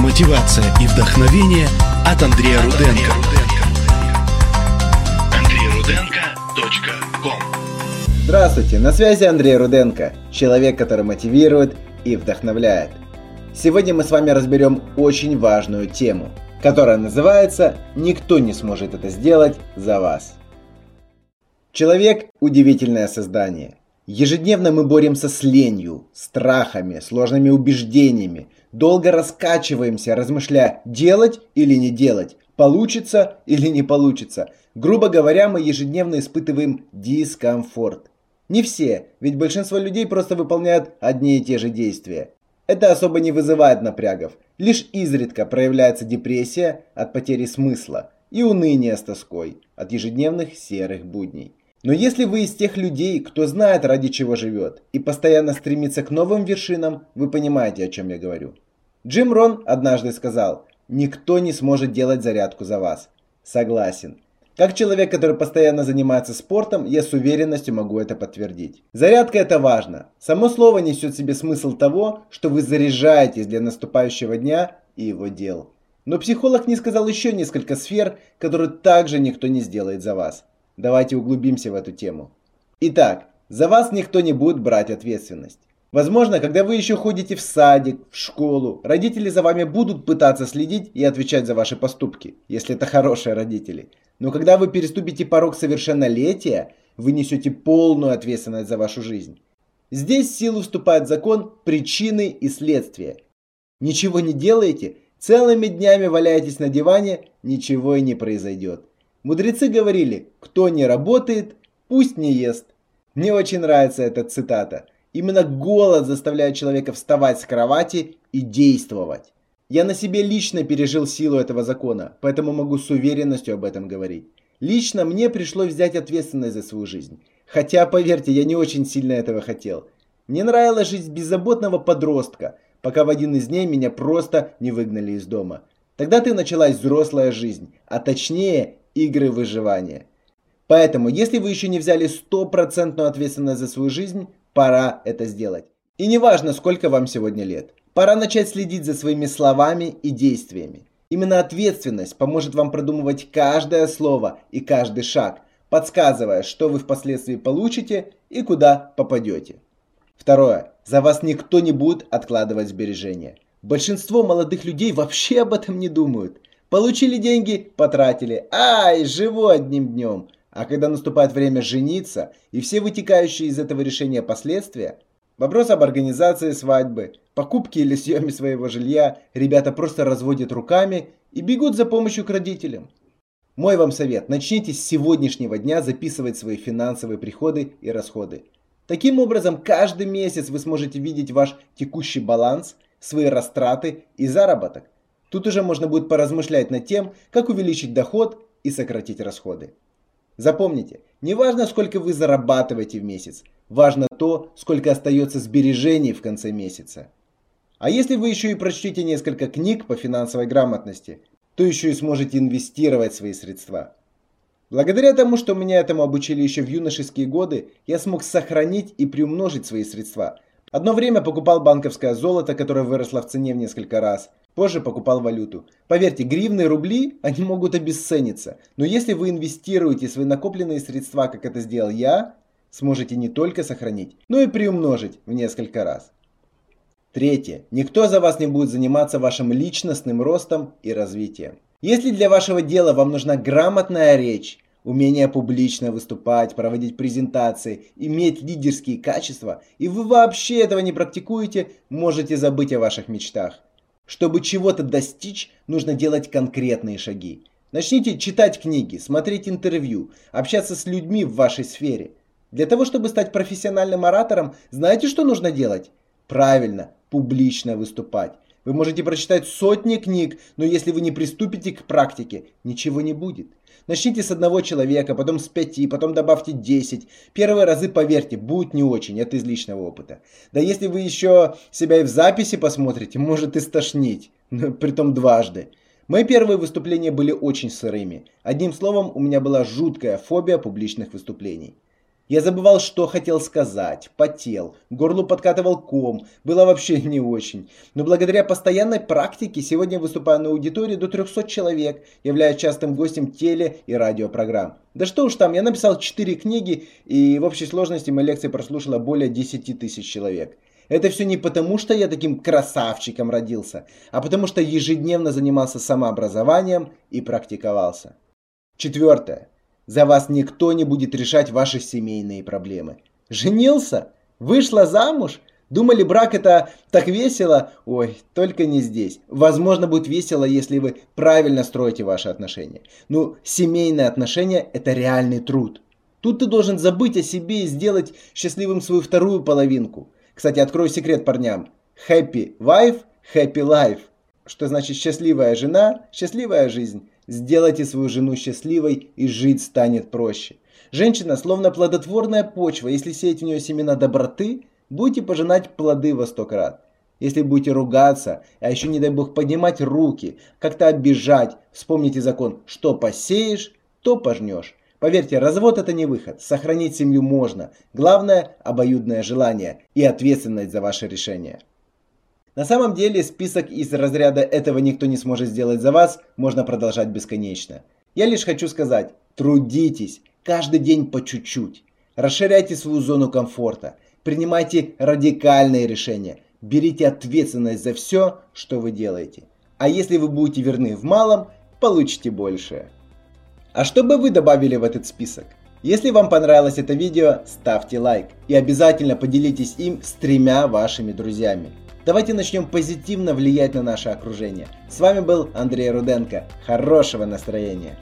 мотивация и вдохновение от Андрея Руденко. AnдрейRudenko.com Здравствуйте, на связи Андрей Руденко, человек, который мотивирует и вдохновляет. Сегодня мы с вами разберем очень важную тему, которая называется «Никто не сможет это сделать за вас». Человек – удивительное создание. Ежедневно мы боремся с ленью, страхами, сложными убеждениями, долго раскачиваемся, размышляя, делать или не делать, получится или не получится. Грубо говоря, мы ежедневно испытываем дискомфорт. Не все, ведь большинство людей просто выполняют одни и те же действия. Это особо не вызывает напрягов. Лишь изредка проявляется депрессия от потери смысла и уныние с тоской от ежедневных серых будней. Но если вы из тех людей, кто знает, ради чего живет, и постоянно стремится к новым вершинам, вы понимаете, о чем я говорю. Джим Рон однажды сказал, никто не сможет делать зарядку за вас. Согласен. Как человек, который постоянно занимается спортом, я с уверенностью могу это подтвердить. Зарядка это важно. Само слово несет в себе смысл того, что вы заряжаетесь для наступающего дня и его дел. Но психолог не сказал еще несколько сфер, которые также никто не сделает за вас. Давайте углубимся в эту тему. Итак, за вас никто не будет брать ответственность. Возможно, когда вы еще ходите в садик, в школу, родители за вами будут пытаться следить и отвечать за ваши поступки, если это хорошие родители. Но когда вы переступите порог совершеннолетия, вы несете полную ответственность за вашу жизнь. Здесь в силу вступает закон причины и следствия. Ничего не делаете, целыми днями валяетесь на диване, ничего и не произойдет. Мудрецы говорили, кто не работает, пусть не ест. Мне очень нравится эта цитата. Именно голод заставляет человека вставать с кровати и действовать. Я на себе лично пережил силу этого закона, поэтому могу с уверенностью об этом говорить. Лично мне пришлось взять ответственность за свою жизнь. Хотя, поверьте, я не очень сильно этого хотел. Мне нравилась жизнь беззаботного подростка, пока в один из дней меня просто не выгнали из дома. Тогда ты началась взрослая жизнь, а точнее игры выживания. Поэтому, если вы еще не взяли стопроцентную ответственность за свою жизнь, пора это сделать. И неважно, сколько вам сегодня лет. Пора начать следить за своими словами и действиями. Именно ответственность поможет вам продумывать каждое слово и каждый шаг, подсказывая, что вы впоследствии получите и куда попадете. Второе. За вас никто не будет откладывать сбережения. Большинство молодых людей вообще об этом не думают. Получили деньги, потратили. Ай, живу одним днем. А когда наступает время жениться и все вытекающие из этого решения последствия, вопрос об организации свадьбы, покупке или съеме своего жилья, ребята просто разводят руками и бегут за помощью к родителям. Мой вам совет, начните с сегодняшнего дня записывать свои финансовые приходы и расходы. Таким образом, каждый месяц вы сможете видеть ваш текущий баланс, свои растраты и заработок. Тут уже можно будет поразмышлять над тем, как увеличить доход и сократить расходы. Запомните, не важно, сколько вы зарабатываете в месяц, важно то, сколько остается сбережений в конце месяца. А если вы еще и прочтите несколько книг по финансовой грамотности, то еще и сможете инвестировать свои средства. Благодаря тому, что меня этому обучили еще в юношеские годы, я смог сохранить и приумножить свои средства. Одно время покупал банковское золото, которое выросло в цене в несколько раз. Позже покупал валюту. Поверьте, гривны рубли, они могут обесцениться. Но если вы инвестируете свои накопленные средства, как это сделал я, сможете не только сохранить, но и приумножить в несколько раз. Третье. Никто за вас не будет заниматься вашим личностным ростом и развитием. Если для вашего дела вам нужна грамотная речь, умение публично выступать, проводить презентации, иметь лидерские качества, и вы вообще этого не практикуете, можете забыть о ваших мечтах. Чтобы чего-то достичь, нужно делать конкретные шаги. Начните читать книги, смотреть интервью, общаться с людьми в вашей сфере. Для того, чтобы стать профессиональным оратором, знаете, что нужно делать? Правильно, публично выступать. Вы можете прочитать сотни книг, но если вы не приступите к практике, ничего не будет. Начните с одного человека, потом с пяти, потом добавьте десять. Первые разы, поверьте, будет не очень, это из личного опыта. Да если вы еще себя и в записи посмотрите, может и стошнить, притом дважды. Мои первые выступления были очень сырыми. Одним словом, у меня была жуткая фобия публичных выступлений. Я забывал, что хотел сказать, потел, горлу подкатывал ком, было вообще не очень. Но благодаря постоянной практике сегодня выступаю на аудитории до 300 человек, являясь частым гостем теле- и радиопрограмм. Да что уж там, я написал 4 книги и в общей сложности мои лекции прослушало более 10 тысяч человек. Это все не потому, что я таким красавчиком родился, а потому что ежедневно занимался самообразованием и практиковался. Четвертое. За вас никто не будет решать ваши семейные проблемы. Женился? Вышла замуж? Думали, брак это так весело? Ой, только не здесь. Возможно, будет весело, если вы правильно строите ваши отношения. Ну, семейные отношения – это реальный труд. Тут ты должен забыть о себе и сделать счастливым свою вторую половинку. Кстати, открою секрет парням. Happy wife, happy life. Что значит счастливая жена, счастливая жизнь. Сделайте свою жену счастливой, и жить станет проще. Женщина словно плодотворная почва. Если сеять в нее семена доброты, будете пожинать плоды во сто крат. Если будете ругаться, а еще не дай бог поднимать руки, как-то обижать, вспомните закон, что посеешь, то пожнешь. Поверьте, развод это не выход. Сохранить семью можно. Главное – обоюдное желание и ответственность за ваше решение. На самом деле список из разряда «этого никто не сможет сделать за вас» можно продолжать бесконечно. Я лишь хочу сказать, трудитесь, каждый день по чуть-чуть. Расширяйте свою зону комфорта, принимайте радикальные решения, берите ответственность за все, что вы делаете. А если вы будете верны в малом, получите большее. А что бы вы добавили в этот список? Если вам понравилось это видео, ставьте лайк и обязательно поделитесь им с тремя вашими друзьями. Давайте начнем позитивно влиять на наше окружение. С вами был Андрей Руденко. Хорошего настроения!